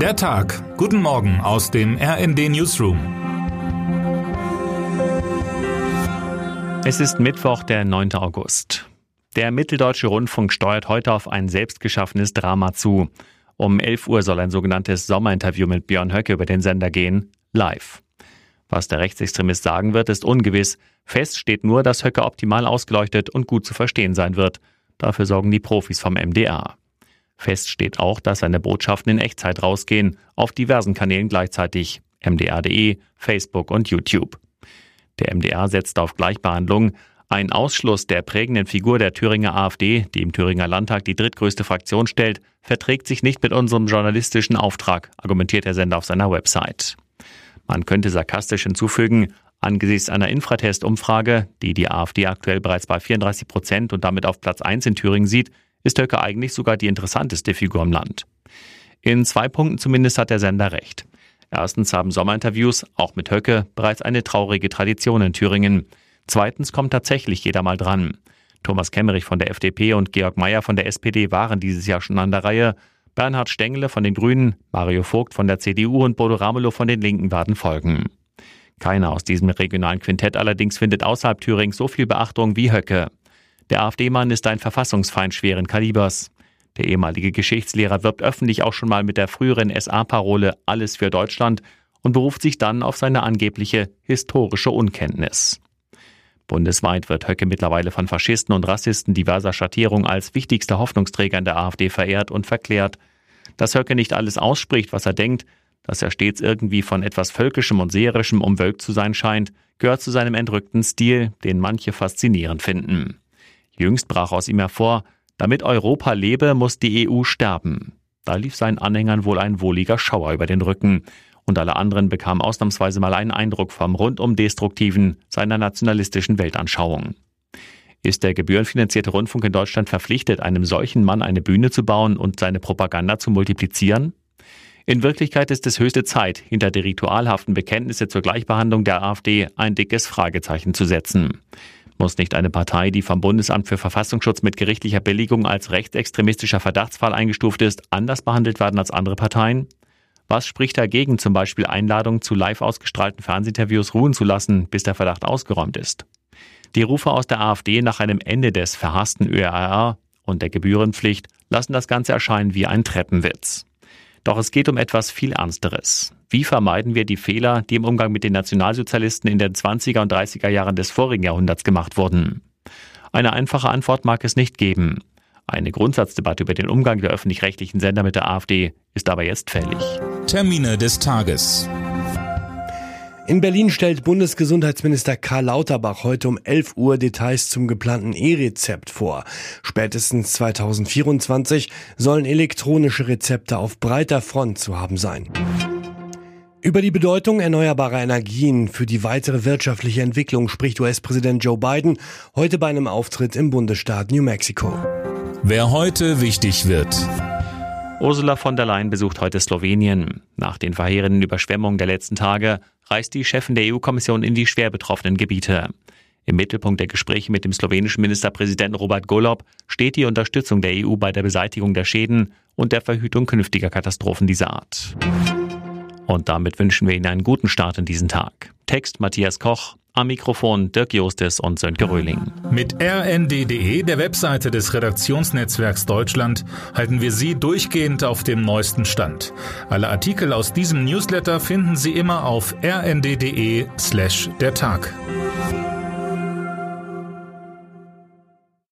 Der Tag. Guten Morgen aus dem RND Newsroom. Es ist Mittwoch, der 9. August. Der Mitteldeutsche Rundfunk steuert heute auf ein selbstgeschaffenes Drama zu. Um 11 Uhr soll ein sogenanntes Sommerinterview mit Björn Höcke über den Sender gehen, live. Was der Rechtsextremist sagen wird, ist ungewiss. Fest steht nur, dass Höcke optimal ausgeleuchtet und gut zu verstehen sein wird. Dafür sorgen die Profis vom MDR. Fest steht auch, dass seine Botschaften in Echtzeit rausgehen, auf diversen Kanälen gleichzeitig, mdr.de, Facebook und YouTube. Der MDR setzt auf Gleichbehandlung. Ein Ausschluss der prägenden Figur der Thüringer AfD, die im Thüringer Landtag die drittgrößte Fraktion stellt, verträgt sich nicht mit unserem journalistischen Auftrag, argumentiert der Sender auf seiner Website. Man könnte sarkastisch hinzufügen, angesichts einer Infratest-Umfrage, die die AfD aktuell bereits bei 34 Prozent und damit auf Platz 1 in Thüringen sieht, ist Höcke eigentlich sogar die interessanteste Figur im Land. In zwei Punkten zumindest hat der Sender recht. Erstens haben Sommerinterviews, auch mit Höcke, bereits eine traurige Tradition in Thüringen. Zweitens kommt tatsächlich jeder mal dran. Thomas Kemmerich von der FDP und Georg Mayer von der SPD waren dieses Jahr schon an der Reihe. Bernhard Stengele von den Grünen, Mario Vogt von der CDU und Bodo Ramelow von den Linken werden folgen. Keiner aus diesem regionalen Quintett allerdings findet außerhalb Thürings so viel Beachtung wie Höcke. Der AfD-Mann ist ein Verfassungsfeind schweren Kalibers. Der ehemalige Geschichtslehrer wirbt öffentlich auch schon mal mit der früheren SA-Parole Alles für Deutschland und beruft sich dann auf seine angebliche historische Unkenntnis. Bundesweit wird Höcke mittlerweile von Faschisten und Rassisten diverser Schattierung als wichtigster Hoffnungsträger in der AfD verehrt und verklärt. Dass Höcke nicht alles ausspricht, was er denkt, dass er stets irgendwie von etwas Völkischem und Seherischem umwölkt zu sein scheint, gehört zu seinem entrückten Stil, den manche faszinierend finden. Jüngst brach aus ihm hervor, damit Europa lebe, muss die EU sterben. Da lief seinen Anhängern wohl ein wohliger Schauer über den Rücken. Und alle anderen bekamen ausnahmsweise mal einen Eindruck vom rundum destruktiven seiner nationalistischen Weltanschauung. Ist der gebührenfinanzierte Rundfunk in Deutschland verpflichtet, einem solchen Mann eine Bühne zu bauen und seine Propaganda zu multiplizieren? In Wirklichkeit ist es höchste Zeit, hinter die ritualhaften Bekenntnisse zur Gleichbehandlung der AfD ein dickes Fragezeichen zu setzen. Muss nicht eine Partei, die vom Bundesamt für Verfassungsschutz mit gerichtlicher Billigung als rechtsextremistischer Verdachtsfall eingestuft ist, anders behandelt werden als andere Parteien? Was spricht dagegen, zum Beispiel Einladungen zu live ausgestrahlten Fernsehinterviews ruhen zu lassen, bis der Verdacht ausgeräumt ist? Die Rufe aus der AfD nach einem Ende des verhassten ÖRR und der Gebührenpflicht lassen das Ganze erscheinen wie ein Treppenwitz. Doch es geht um etwas viel Ernsteres. Wie vermeiden wir die Fehler, die im Umgang mit den Nationalsozialisten in den 20er und 30er Jahren des vorigen Jahrhunderts gemacht wurden? Eine einfache Antwort mag es nicht geben. Eine Grundsatzdebatte über den Umgang der öffentlich-rechtlichen Sender mit der AfD ist aber jetzt fällig. Termine des Tages. In Berlin stellt Bundesgesundheitsminister Karl Lauterbach heute um 11 Uhr Details zum geplanten E-Rezept vor. Spätestens 2024 sollen elektronische Rezepte auf breiter Front zu haben sein. Über die Bedeutung erneuerbarer Energien für die weitere wirtschaftliche Entwicklung spricht US-Präsident Joe Biden heute bei einem Auftritt im Bundesstaat New Mexico. Wer heute wichtig wird. Ursula von der Leyen besucht heute Slowenien. Nach den verheerenden Überschwemmungen der letzten Tage reist die Chefin der EU-Kommission in die schwer betroffenen Gebiete. Im Mittelpunkt der Gespräche mit dem slowenischen Ministerpräsidenten Robert Golob steht die Unterstützung der EU bei der Beseitigung der Schäden und der Verhütung künftiger Katastrophen dieser Art. Und damit wünschen wir Ihnen einen guten Start in diesen Tag. Text Matthias Koch, am Mikrofon Dirk Jostes und Sönke Röhling. Mit rnd.de, der Webseite des Redaktionsnetzwerks Deutschland, halten wir Sie durchgehend auf dem neuesten Stand. Alle Artikel aus diesem Newsletter finden Sie immer auf rnd.de slash der Tag.